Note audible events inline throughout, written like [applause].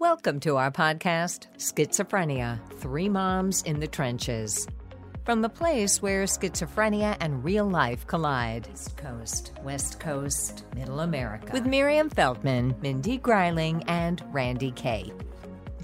Welcome to our podcast, Schizophrenia Three Moms in the Trenches. From the place where schizophrenia and real life collide East Coast, West Coast, Middle America. With Miriam Feldman, Mindy Greiling, and Randye Kaye.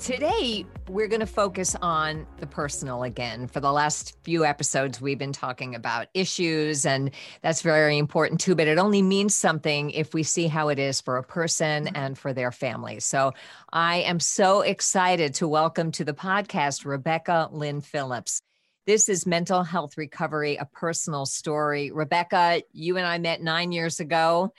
Today, we're going to focus on the personal again. For the last few episodes, we've been talking about issues, and that's very important too. But it only means something if we see how it is for a person mm-hmm. and for their family. So I am so excited to welcome to the podcast Rebecca Lynn Phillips. This is Mental Health Recovery, a personal story. Rebecca, you and I met nine years ago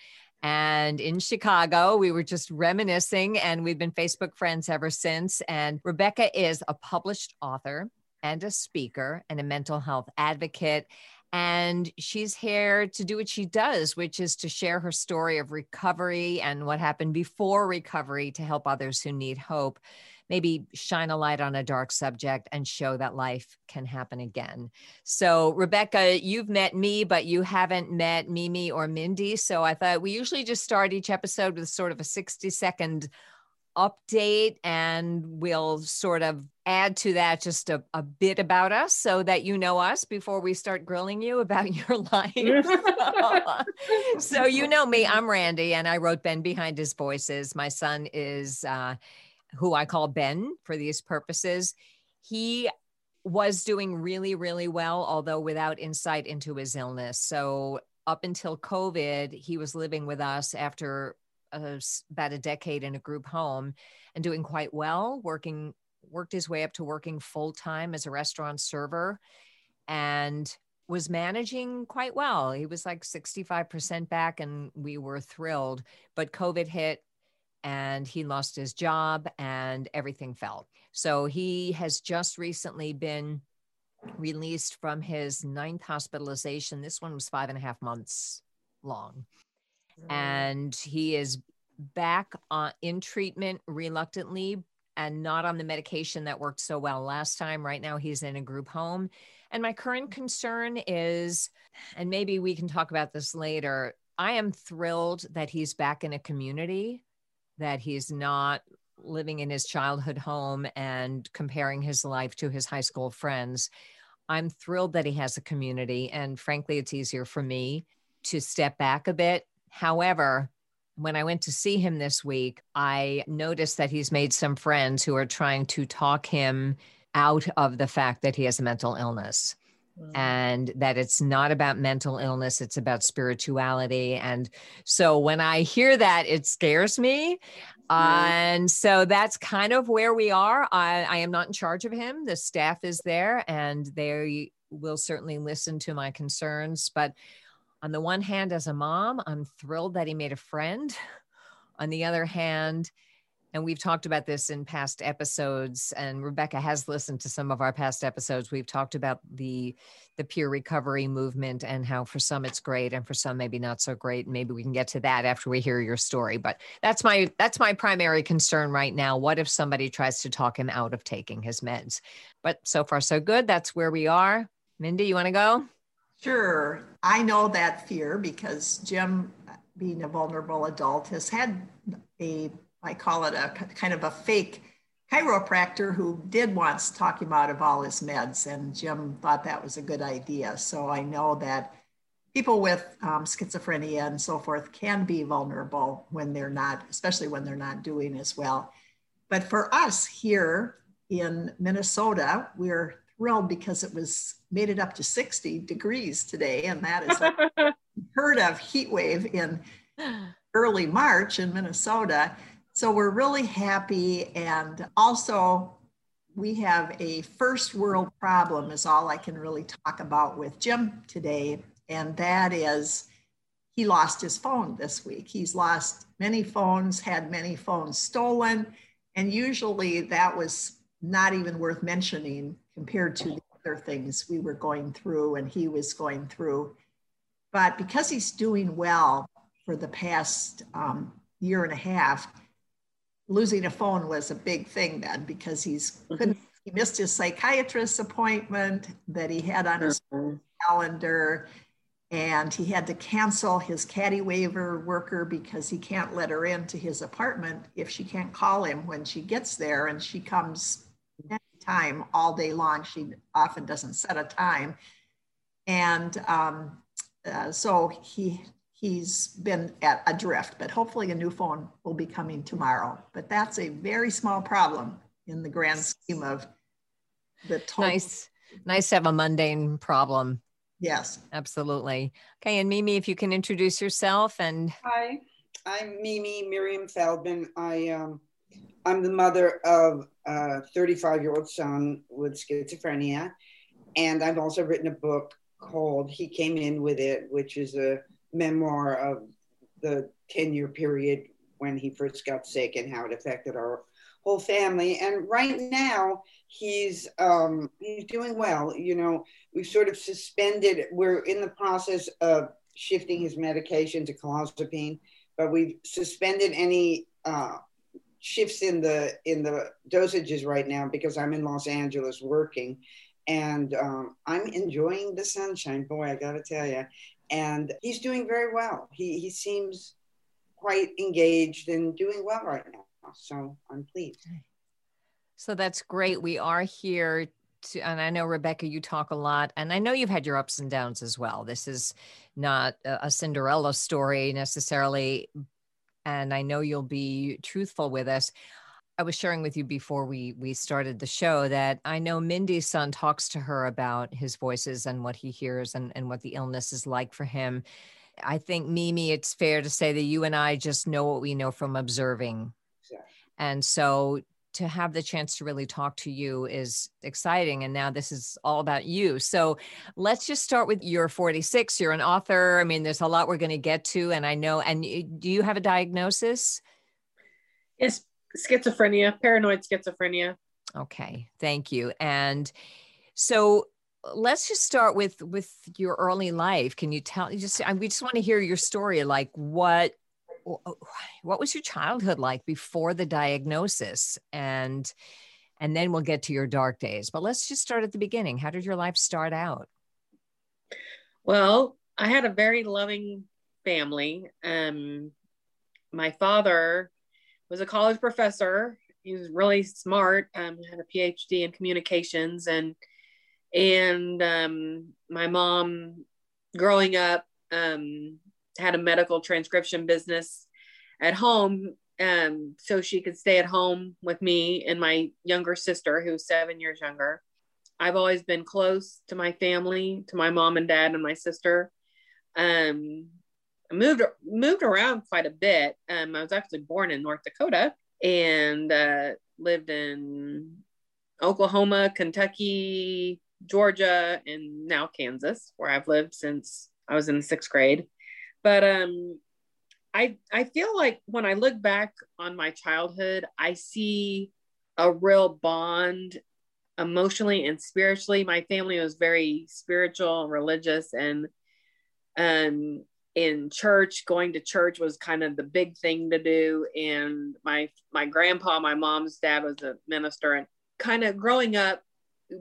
and in Chicago. We were just reminiscing, and we've been Facebook friends ever since. And Rebecca is a published author and a speaker and a mental health advocate. And she's here to do what she does, which is to share her story of recovery and what happened before recovery to help others who need hope maybe shine a light on a dark subject and show that life can happen again. So, Rebecca, you've met me, but you haven't met Mimi or Mindy. So, I thought we usually just start each episode with sort of a 60 second update and we'll sort of add to that just a, a bit about us so that you know us before we start grilling you about [laughs] your life. so, [laughs] so, you know me, I'm Randye, and I wrote Ben Behind His Voices. My son is uh, who I call Ben for these purposes, he was doing really, really well, although without insight into his illness. So, up until COVID, he was living with us after a, about a decade in a group home and doing quite well, working, worked his way up to working full time as a restaurant server and was managing quite well. He was like 65% back, and we were thrilled. But COVID hit, and he lost his job and everything fell. So he has just recently been released from his ninth hospitalization. This one was five and a half months long. Mm. And he is back on, in treatment reluctantly and not on the medication that worked so well last time. Right now, he's in a group home. And my current concern is, and maybe we can talk about this later. I am thrilled that he's back in a community that he's not living in his childhood home and comparing his life to his high school friends. I'm thrilled that he has a community. And frankly, it's easier for me to step back a bit. However, when I went to see him this week, I noticed that he's made some friends who are trying to talk him out of the fact that he has a mental illness. Mm. and that it's not about mental illness, it's about spirituality. And so when I hear that, it scares me. Mm. And so that's kind of where we are. I, I am not in charge of him. The staff is there and they will certainly listen to my concerns. But on the one hand, as a mom, I'm thrilled that he made a friend. [laughs] On the other hand, and we've talked about this in past episodes and rebecca has listened to some of our past episodes. We've talked about the the peer recovery movement and how for some it's great and for some maybe not so great. Maybe we can get to that after we hear your story. But that's my that's my primary concern right now. What if somebody tries to talk him out of taking his meds? But so far so good. That's where we are. Mindy you want to go sure i know that fear because jim being a vulnerable adult has had a I call it a kind of a fake chiropractor who did once talk him out of all his meds, and Jim thought that was a good idea. So I know that people with um, schizophrenia and so forth can be vulnerable when they're not, especially when they're not doing as well. But for us here in Minnesota, we're thrilled because it was made it up to 60 degrees today, and that is a [laughs] heard of heat wave in early March in Minnesota. So we're really happy. And also, we have a first world problem, is all I can really talk about with Jim today. And that is he lost his phone this week. He's lost many phones, had many phones stolen. And usually that was not even worth mentioning compared to the other things we were going through and he was going through. But because he's doing well for the past um, year and a half, losing a phone was a big thing then because he's mm-hmm. couldn't he missed his psychiatrist's appointment that he had on his mm-hmm. calendar and he had to cancel his CADI waiver worker because he can't let her into his apartment if she can't call him when she gets there and she comes anytime all day long she often doesn't set a time and um, uh, so he he's been at adrift but hopefully a new phone will be coming tomorrow but that's a very small problem in the grand scheme of the total. nice nice to have a mundane problem Yes. Absolutely. Okay. And Mimi, if you can introduce yourself and. Hi, I'm Mimi Miriam Feldman. I, um, I'm the mother of a 35 year old son with schizophrenia. And I've also written a book called He Came In With It, which is a memoir of the 10 year period when he first got sick and how it affected our whole family. And right now, he's um, he's doing well. You know, we've sort of suspended. We're in the process of shifting his medication to clozapine, but we've suspended any uh, shifts in the in the dosages right now because I'm in Los Angeles working, and um, I'm enjoying the sunshine. Boy, I got to tell you, and he's doing very well. He he seems quite engaged and doing well right now. So I'm pleased. So that's great. We are here to, and I know Rebecca, you talk a lot, and I know you've had your ups and downs as well. This is not a Cinderella story necessarily, and I know you'll be truthful with us. I was sharing with you before we we started the show that I know Mindy's son talks to her about his voices and what he hears and, and what the illness is like for him. I think Mimi, it's fair to say that you and I just know what we know from observing and so to have the chance to really talk to you is exciting. And now this is all about you. So let's just start with you're 46, you're an author. I mean, there's a lot we're going to get to. And I know, and do you have a diagnosis? Yes, schizophrenia, paranoid schizophrenia. Okay, thank you. And so let's just start with with your early life. Can you tell just we just want to hear your story like what [sighs] what was your childhood like before the diagnosis? And and then we'll get to your dark days but let's just start at the beginning. How did your life start out? Well i had a very loving family. Um my father was a college professor. He was really smart um had a phd in communications and and um my mom growing up um had a medical transcription business at home um, so she could stay at home with me and my younger sister, who's seven years younger. I've always been close to my family, to my mom and dad and my sister. Um, I moved moved around quite a bit. Um, I was actually born in North Dakota and uh, lived in Oklahoma, Kentucky, Georgia, and now Kansas, where I've lived since I was in sixth grade but um i i feel like when i look back on my childhood i see a real bond emotionally and spiritually. My family was very spiritual and religious and um in church going to church was kind of the big thing to do. And my my grandpa my mom's dad was a minister. And kind of growing up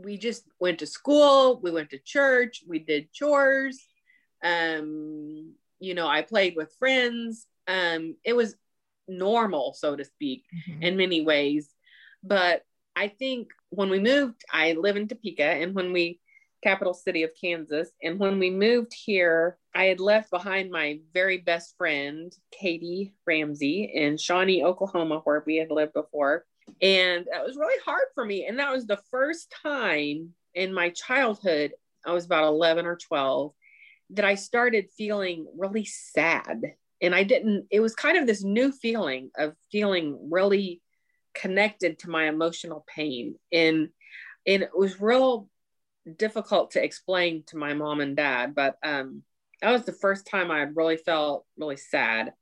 we just went to school we went to church we did chores um you know, I played with friends. Um, it was normal, so to speak, mm-hmm. in many ways. But I think when we moved, I live in Topeka, and when we capital city of Kansas, and when we moved here, I had left behind my very best friend, Katie Ramsey, in Shawnee, Oklahoma, where we had lived before. And that was really hard for me. And that was the first time in my childhood, I was about 11 or 12, that I started feeling really sad. And I didn't, it was kind of this new feeling of feeling really connected to my emotional pain. And and it was real difficult to explain to my mom and dad, but um that was the first time I had really felt really sad.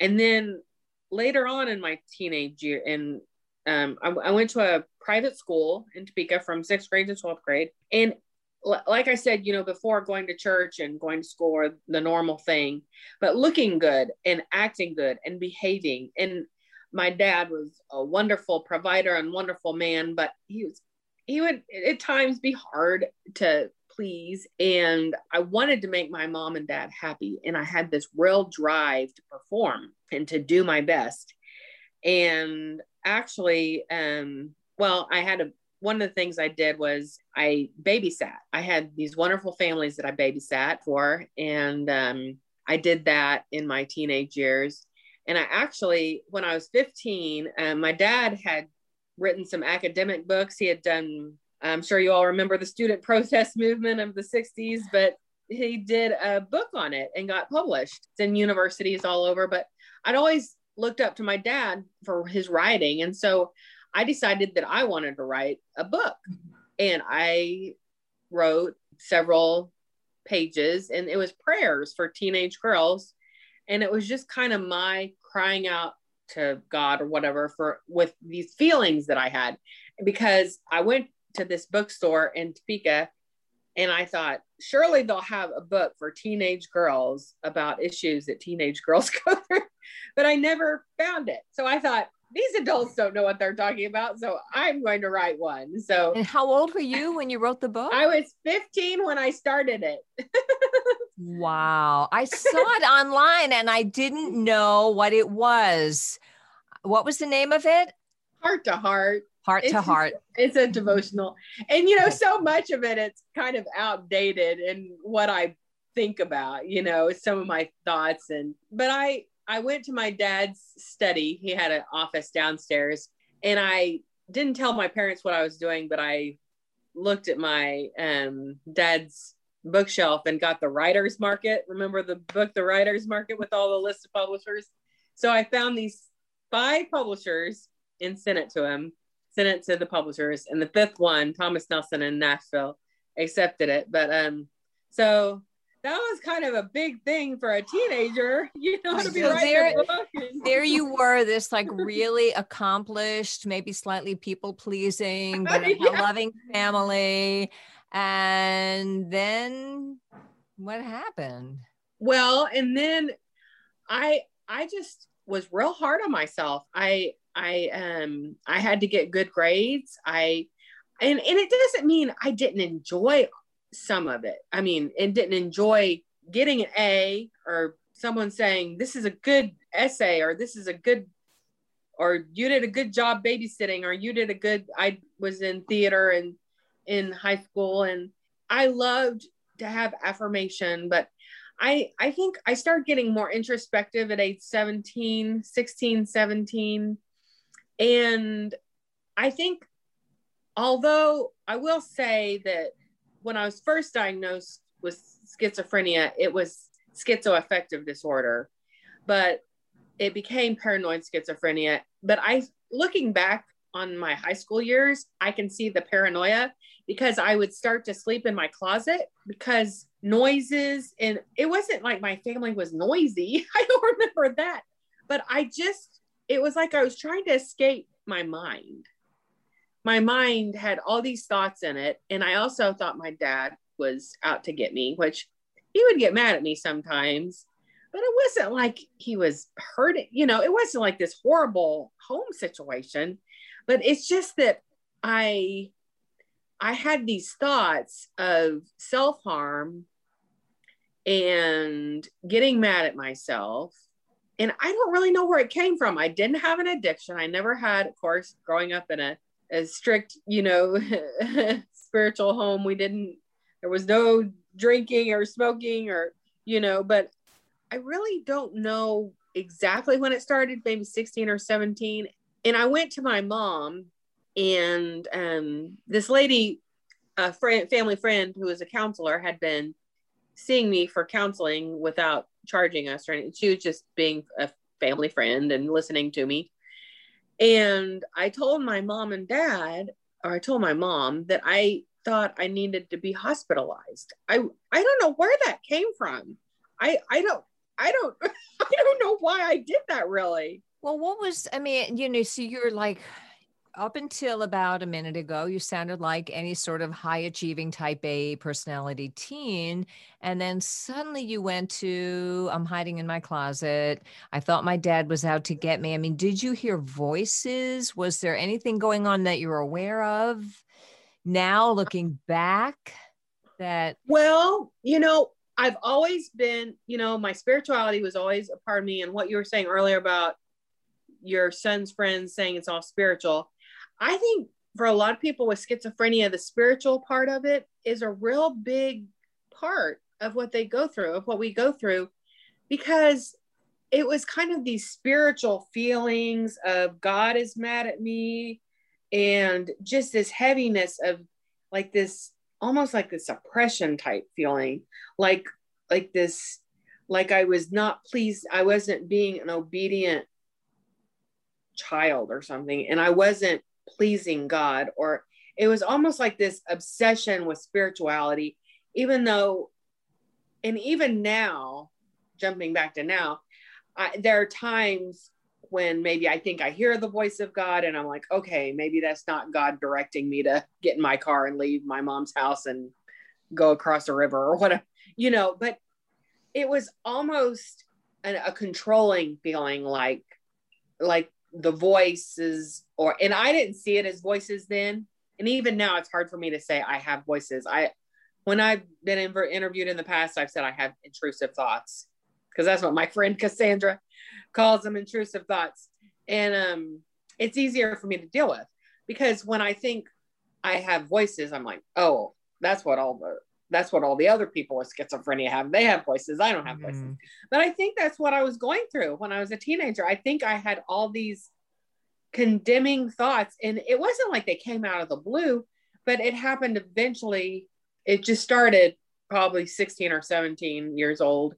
And then later on in my teenage year, and um, I, I, went to a private school in Topeka from sixth grade to 12th grade. And like I said, you know, before going to church and going to school the normal thing, but looking good and acting good and behaving. And my dad was a wonderful provider and wonderful man, but he was he would at times be hard to please. And I wanted to make my mom and dad happy. And I had this real drive to perform and to do my best. And actually, um, well, I had a one of the things I did was I babysat. I had these wonderful families that I babysat for, and um, I did that in my teenage years. And I actually, when I was 15, um, my dad had written some academic books. He had done, I'm sure you all remember the student [laughs] protest movement of the 60s, but he did a book on it and got published. It's in universities all over. But I'd always looked up to my dad for his writing. And so I decided that I wanted to write a book. And I wrote several pages, and it was prayers for teenage girls. And it was just kind of my crying out to God or whatever for with these feelings that I had because I went to this bookstore in Topeka and I thought surely they'll have a book for teenage girls about issues that teenage girls [laughs] go through but I never found it so I thought these adults don't know what they're talking about so I'm going to write one so and how old were you when you wrote the book I was 15 when I started it [laughs] wow I saw it online and I didn't know what it was what was the name of it? Heart to Heart. Heart it's to Heart. It's a devotional. And, you know, so much of it, it's kind of outdated in what I think about, you know, some of my thoughts. And, but I, I went to my dad's study. He had an office downstairs and I didn't tell my parents what I was doing, but I looked at my um, dad's bookshelf and got the writer's market. Remember the book, The Writer's Market, with all the list of publishers? So I found these five publishers and sent it to him, sent it to the publishers. And the fifth one, Thomas Nelson in Nashville, accepted it. But um, so that was kind of a big thing for a teenager, [laughs] you know, to be so there. There you were, this like really accomplished, maybe slightly people pleasing, [laughs] but yeah. a loving family. And then what happened? Well, and then I I just was real hard on myself. I I um I had to get good grades. I and and it doesn't mean I didn't enjoy some of it. I mean, and didn't enjoy getting an A or someone saying this is a good essay or this is a good or you did a good job babysitting or you did a good I was in theater and in high school and I loved to have affirmation, but I I think I started getting more introspective at age 17, 16, 17. And I think although I will say that when I was first diagnosed with schizophrenia, it was schizoaffective disorder, but it became paranoid schizophrenia. But I looking back on my high school years, I can see the paranoia because I would start to sleep in my closet because noises and it wasn't like my family was noisy. [laughs] I don't remember that. But I just it was like I was trying to escape my mind. My mind had all these thoughts in it and I also thought my dad was out to get me, which he would get mad at me sometimes. But it wasn't like he was hurting, you know, it wasn't like this horrible home situation. But it's just that I I had these thoughts of self harm and getting mad at myself. And I don't really know where it came from. I didn't have an addiction. I never had, of course, growing up in a, a strict, you know, [laughs] spiritual home. We didn't, there was no drinking or smoking or, you know, but I really don't know exactly when it started, maybe 16 or 17. And I went to my mom and um, this lady, a friend, family friend who was a counselor, had been seeing me for counseling without charging us or anything. She was just being a family friend and listening to me. And I told my mom and dad, or I told my mom that I thought I needed to be hospitalized. I I don't know where that came from. I I don't I don't [laughs] I don't know why I did that really. Well, what was I mean, you know, so you're like up until about a minute ago, you sounded like any sort of high achieving type A personality teen. And then suddenly you went to, I'm hiding in my closet. I thought my dad was out to get me. I mean, did you hear voices? Was there anything going on that you're aware of now looking back? that well you know i've always been you know my spirituality was always a part of me and what you were saying earlier about your son's friends saying it's all spiritual i think for a lot of people with schizophrenia the spiritual part of it is a real big part of what they go through of what we go through because it was kind of these spiritual feelings of god is mad at me and just this heaviness of like this almost like this oppression type feeling like like this like i was not pleased i wasn't being an obedient child or something and i wasn't pleasing god or it was almost like this obsession with spirituality even though and even now jumping back to now I, there are times when maybe I think I hear the voice of God and I'm like, okay, maybe that's not God directing me to get in my car and leave my mom's house and go across a river or whatever, you know, but it was almost a, a controlling feeling like, like the voices or, and I didn't see it as voices then. And even now it's hard for me to say I have voices. I, when I've been interviewed in the past, I've said I have intrusive thoughts because that's what my [laughs] friend Cassandra calls them intrusive thoughts. And um, it's easier for me to deal with because when I think I have voices, I'm like, oh, that's what all the that's what all the other people with schizophrenia have. They have voices. I don't have mm-hmm. voices. But I think that's what I was going through when I was a teenager. I think I had all these condemning thoughts, and it wasn't like they came out of the blue, but it happened eventually. It just started probably 16 or 17 years old.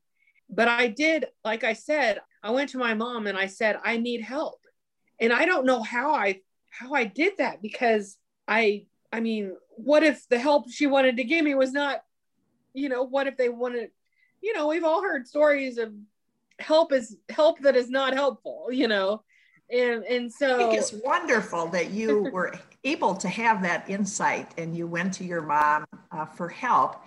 But I did, like I said, I went to my mom and I said, I need help. And I don't know how I how I did that because I I mean, what if the help she wanted to give me was not, you know, what if they wanted, you know, we've all heard stories of help is help that is not helpful, you know. And and so it's wonderful that you [laughs] were able to have that insight and you went to your mom uh, for help.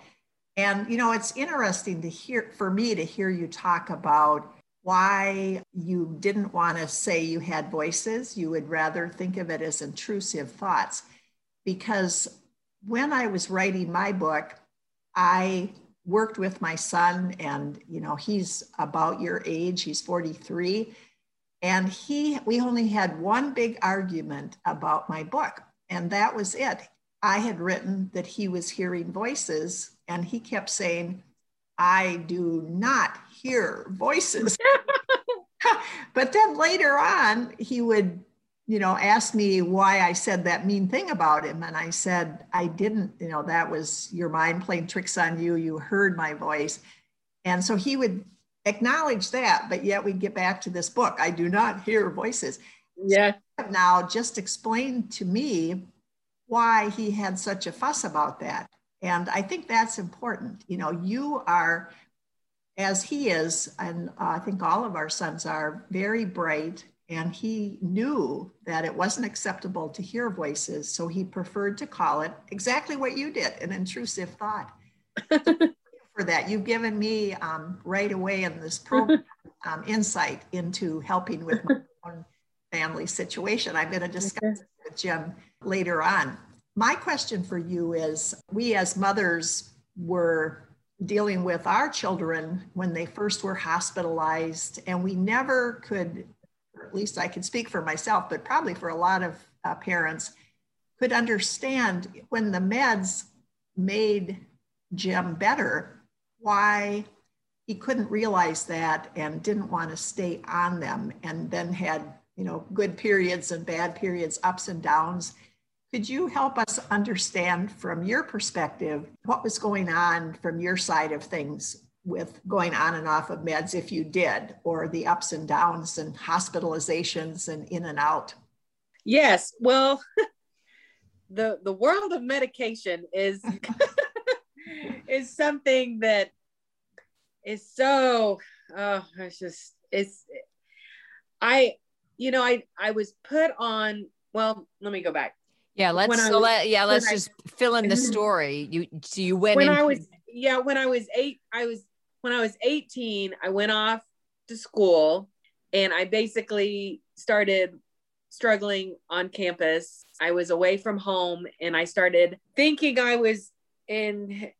And you know, it's interesting to hear for me to hear you talk about why you didn't want to say you had voices. You would rather think of it as intrusive thoughts. Because when I was writing my book, I worked with my son, and you know, he's about your age, he's 43. And he, we only had one big argument about my book, and that was it. I had written that he was hearing voices, and he kept saying, I do not hear voices. [laughs] [laughs] but then later on, he would, you know, asked me why I said that mean thing about him. And I said, I didn't, you know, that was your mind playing tricks on you. You heard my voice. And so he would acknowledge that, but yet we'd get back to this book. I do not hear voices. Yeah. So now just explain to me why he had such a fuss about that. And I think that's important. You know, you are as he is, and uh, I think all of our sons are very bright, and he knew that it wasn't acceptable to hear voices, so he preferred to call it exactly what you did an intrusive thought. [laughs] for that, you've given me um, right away in this program [laughs] um, insight into helping with my own family situation. I'm going to discuss with Jim later on. My question for you is we as mothers were dealing with our children when they first were hospitalized, and we never could, or at least I can speak for myself, but probably for a lot of uh, parents, could understand when the meds made Jim better, why he couldn't realize that and didn't want to stay on them, and then had you know good periods and bad periods, ups and downs. Could you help us understand from your perspective what was going on from your side of things with going on and off of meds if you did, or the ups and downs and hospitalizations and in and out? Yes. Well, [laughs] the the world of medication is [laughs] is something that is so oh it's just it's I you know I I was put on well let me go back yeah, let's so was, let, yeah, let's just I, fill in the [laughs] story. You so you went when I was yeah, when I was eight, I was when I was 18, I went off to school and I basically started struggling on campus. I was away from home and I started thinking I was in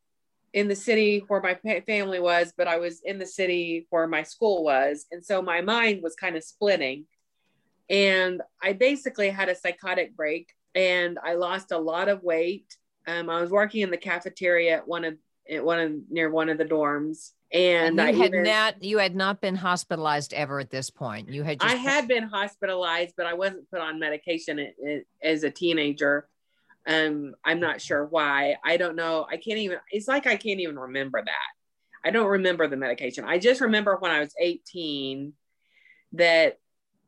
in the city where my family was, but I was in the city where my school was. And so my mind was kind of splitting. And I basically had a psychotic break and I lost a lot of weight. Um, I was working in the cafeteria at one of at one of near one of the dorms. And, and you I had even, not you had not been hospitalized ever at this point. You had I had been hospitalized, but I wasn't put on medication as a teenager. Um, I'm not sure why. I don't know. I can't even, it's like I can't even remember that. I don't remember the medication. I just remember when I was 18 that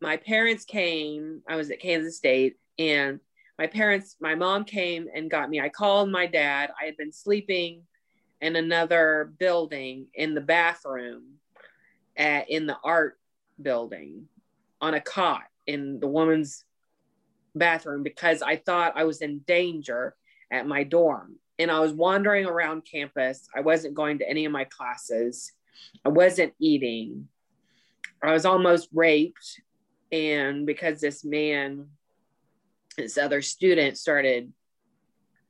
my parents came, I was at Kansas State, and my parents, my mom came and got me. I called my dad. I had been sleeping in another building in the bathroom at, in the art building on a cot in the woman's bathroom because I thought I was in danger at my dorm. And I was wandering around campus. I wasn't going to any of my classes. I wasn't eating. I was almost raped. And because this man, this other student started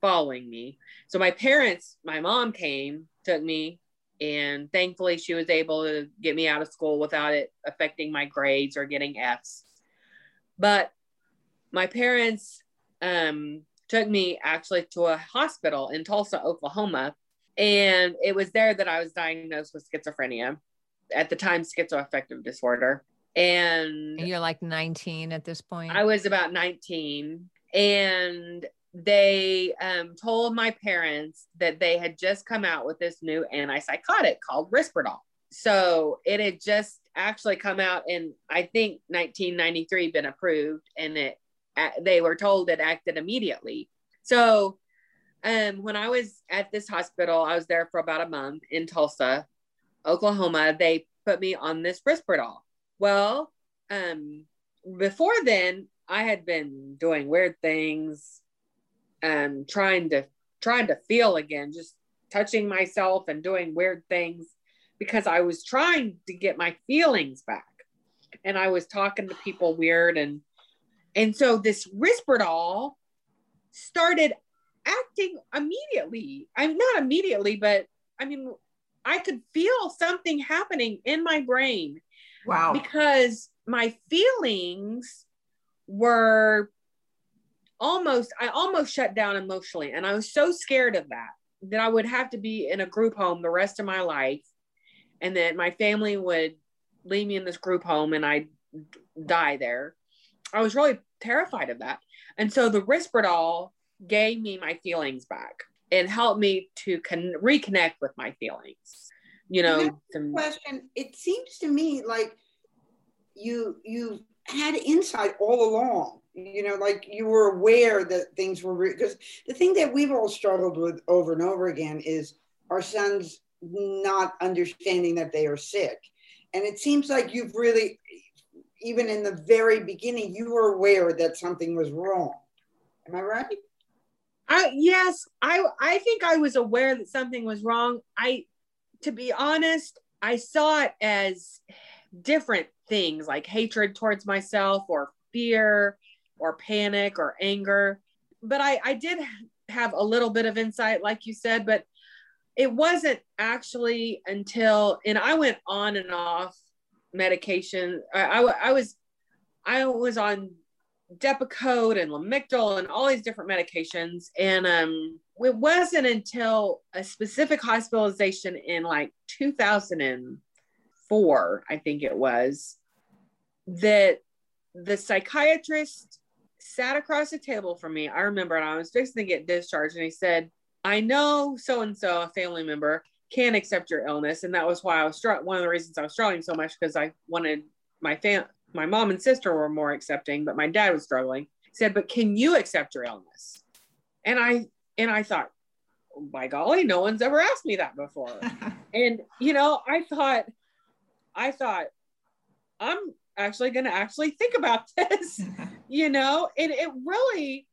following me. So my parents, my mom came, took me, and thankfully she was able to get me out of school without it affecting my grades or getting F's. But my parents um, took me actually to a hospital in Tulsa, Oklahoma. And it was there that I was diagnosed with schizophrenia, at the time, schizoaffective disorder. And, and you're like 19 at this point? I was about 19. And they um, told my parents that they had just come out with this new antipsychotic called Risperdal. So it had just actually come out in, I think, 1993, been approved, and it they were told it acted immediately. So um, when I was at this hospital, I was there for about a month in Tulsa, Oklahoma. They put me on this Risperdal. Well, um, before then, I had been doing weird things, um, trying to trying to feel again, just touching myself and doing weird things because I was trying to get my feelings back. And I was talking to people weird and and so this Risperdal started acting immediately. I'm not immediately, but I mean, I could feel something happening in my brain. Wow. Because my feelings were almost, I almost shut down emotionally. And I was so scared of that that I would have to be in a group home the rest of my life. And that my family would leave me in this group home and I'd die there. I was really terrified of that. And so the Risperdal gave me my feelings back and helped me to con- reconnect with my feelings. You know, some- question. It seems to me like you you had insight all along. You know, like you were aware that things were because re- the thing that we've all struggled with over and over again is our sons not understanding that they are sick. And it seems like you've really even in the very beginning, you were aware that something was wrong. Am I right? I yes, I I think I was aware that something was wrong. I to be honest, I saw it as different things like hatred towards myself or fear or panic or anger. But I I did have a little bit of insight like you said, but it wasn't actually until and I went on and off medication. I, I, I was I was on Depakote and Lamictal and all these different medications. And um, it wasn't until a specific hospitalization in like 2004, I think it was, that the psychiatrist sat across the table from me. I remember and I was fixing to get discharged, and he said, I know so and so, a family member, can accept your illness. And that was why i was struck one of the reasons i was struggling so much because i wanted my fam my mom and sister were more accepting but my dad was struggling. He said but can you accept your illness? And i and i thought oh, by golly no one's ever asked me that before. [laughs] And you know i thought i thought i'm actually going to actually think about [laughs] this [laughs] you know and it really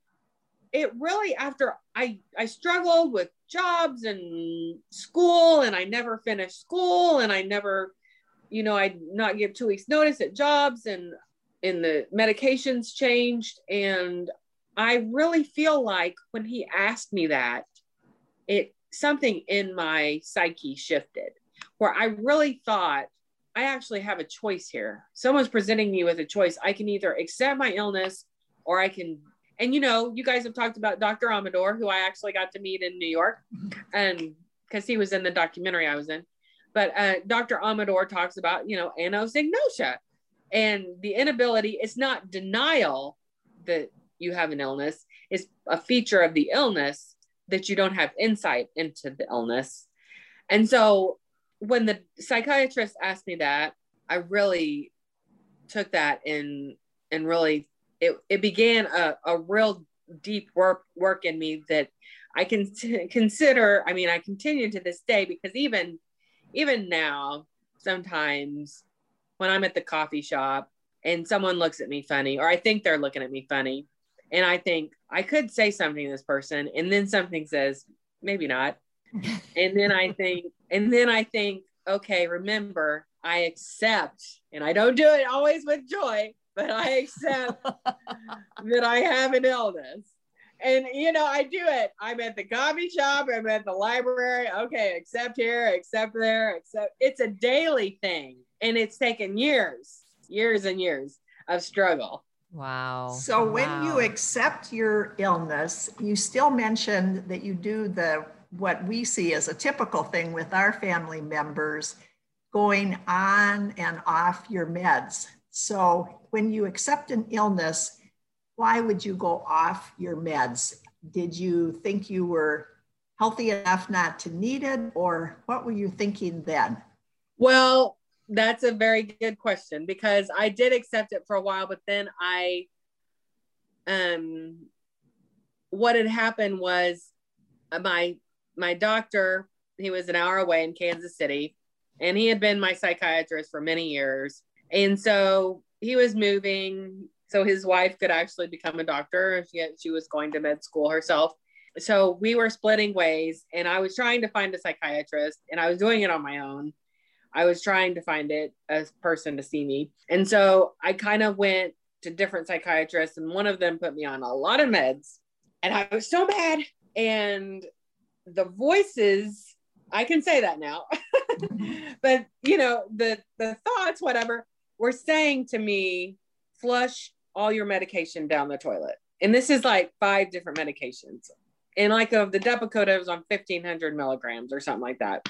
it really after i i struggled with jobs and school and I never finished school and I never, you know, I'd not give two weeks notice at jobs and and the medications changed. And I really feel like when he asked me that, it something in my psyche shifted where I really thought I actually have a choice here. Someone's presenting me with a choice. I can either accept my illness or I can and you know, you guys have talked about Dr. Amador, who I actually got to meet in New York, and because he was in the documentary I was in. But uh, Dr. Amador talks about, you know, anosognosia and the inability, it's not denial that you have an illness, it's a feature of the illness that you don't have insight into the illness. And so when the psychiatrist asked me that, I really took that and and really it, it began a, a real deep work work in me that I can consider. I mean, I continue to this day because even even now, sometimes when I'm at the coffee shop and someone looks at me funny, or I think they're looking at me funny, and I think I could say something to this person, and then something says, maybe not. And then I think, and then I think, okay, remember, I accept, and I don't do it always with joy, but I accept [laughs] that I have an illness. And you know, I do it. I'm at the coffee shop, I'm at the library. Okay, accept here, accept there, accept it's a daily thing. And it's taken years, years and years of struggle. Wow. So wow. when you accept your illness, you still mentioned that you do the what we see as a typical thing with our family members going on and off your meds. So when you accept an illness, why would you go off your meds? Did you think you were healthy enough not to need it, or what were you thinking then? Well, that's a very good question because I did accept it for a while, but then I, um, what had happened was uh, my my doctor he was an hour away in Kansas City, and he had been my psychiatrist for many years, and so he was moving so his wife could actually become a doctor. She, she was going to med school herself. So we were splitting ways, and I was trying to find a psychiatrist, and I was doing it on my own. I was trying to find it a person to see me. And so I kind of went to different psychiatrists, and one of them put me on a lot of meds. And I was so mad. And the voices, I can say that now, [laughs] but you know, the the thoughts, whatever, were saying to me, flush all your medication down the toilet. And this is like five different medications. And like of the Depakote was on 1500 milligrams or something like that.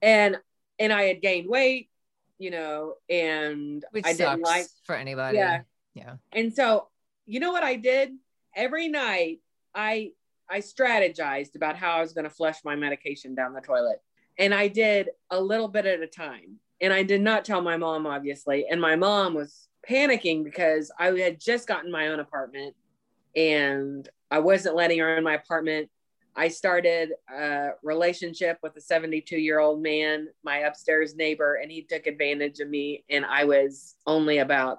And and I had gained weight, you know, and Which I didn't like for anybody. Yeah. Yeah. And so, you know what I did? Every night I I strategized about how I was going to flush my medication down the toilet. And I did a little bit at a time. And I did not tell my mom, obviously. And my mom was panicking because I had just gotten my own apartment and I wasn't letting her in my apartment. I started a relationship with a 72 year old man, my upstairs neighbor, and he took advantage of me. And I was only about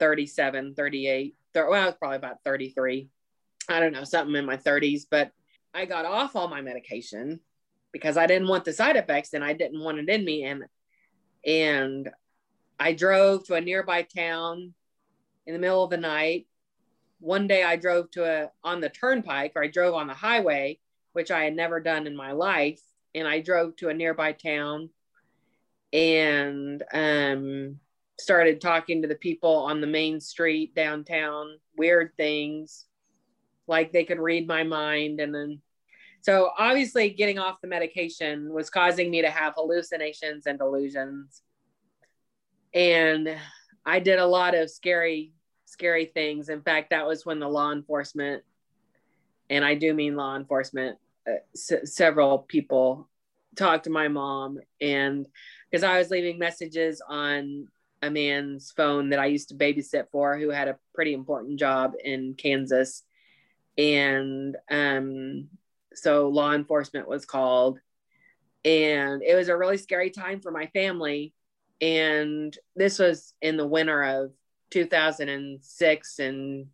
37, 38. well, I was probably about 33. I don't know, something in my 30s, but I got off all my medication because I didn't want the side effects and I didn't want it in me. And and I drove to a nearby town in the middle of the night. One day I drove to a on the turnpike or I drove on the highway, which I had never done in my life. And I drove to a nearby town and um, started talking to the people on the main street downtown, weird things like they could read my mind. And then, so obviously, getting off the medication was causing me to have hallucinations and delusions and I did a lot of scary, scary things. In fact, that was when the law enforcement, and I do mean law enforcement, uh, s- several people talked to my mom, and because I was leaving messages on a man's phone that I used to babysit for, who had a pretty important job in Kansas, and um, so law enforcement was called, and it was a really scary time for my family and this was in the winter of 2006 and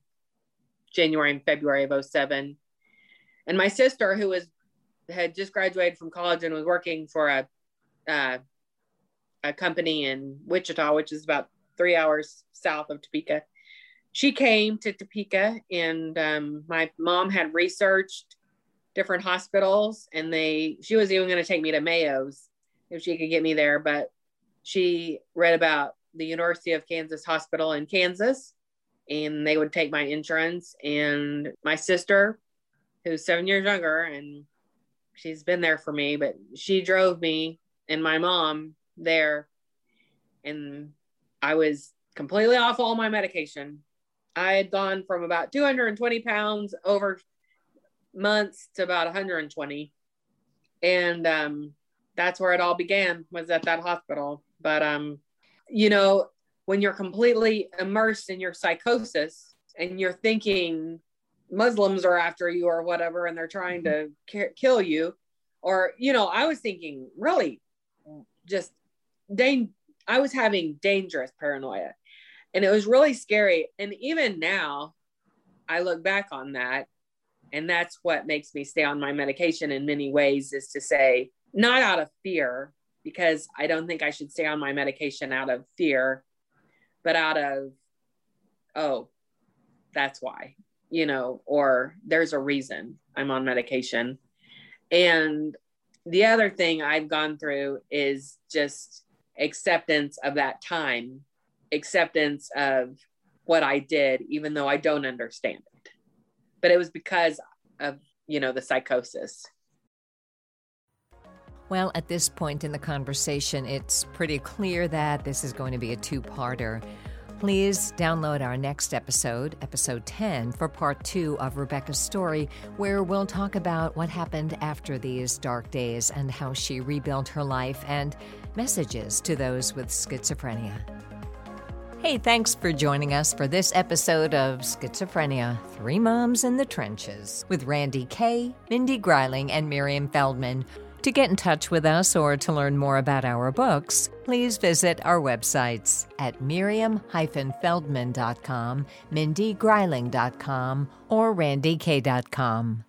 January and February of 07. And my sister, who was had just graduated from college and was working for a uh, a company in Wichita, which is about three hours south of Topeka. She came to Topeka, and um, my mom had researched different hospitals and they she was even going to take me to Mayo's if she could get me there but she read about the University of Kansas Hospital in Kansas and they would take my insurance and my sister who's 7 years younger and she's been there for me but she drove me and my mom there and I was completely off all my medication. I had gone from about 220 pounds over months to about 120. And um, that's where it all began was at that hospital. But, um, you know, when you're completely immersed in your psychosis and you're thinking Muslims are after you or whatever, and they're trying to kill you, or, you know, I was thinking really just dang, I was having dangerous paranoia and it was really scary. And even now, I look back on that and that's what makes me stay on my medication in many ways is to say, not out of fear, because I don't think I should stay on my medication out of fear, but out of, oh, that's why, you know, or there's a reason I'm on medication. And the other thing I've gone through is just acceptance of that time, acceptance of what I did, even though I don't understand it but it was because of you know the psychosis well, at this point in the conversation, it's pretty clear that this is going to be a two parter. Please download our next episode, episode 10, for part two of Rebecca's story, where we'll talk about what happened after these dark days and how she rebuilt her life and messages to those with schizophrenia. Hey, thanks for joining us for this episode of Schizophrenia Three Moms in the Trenches with Randye Kaye, Mindy Greiling, and Miriam Feldman. To get in touch with us or to learn more about our books, please visit our websites at miriam-feldman.com, mindygreiling.com, or randyekaye.com.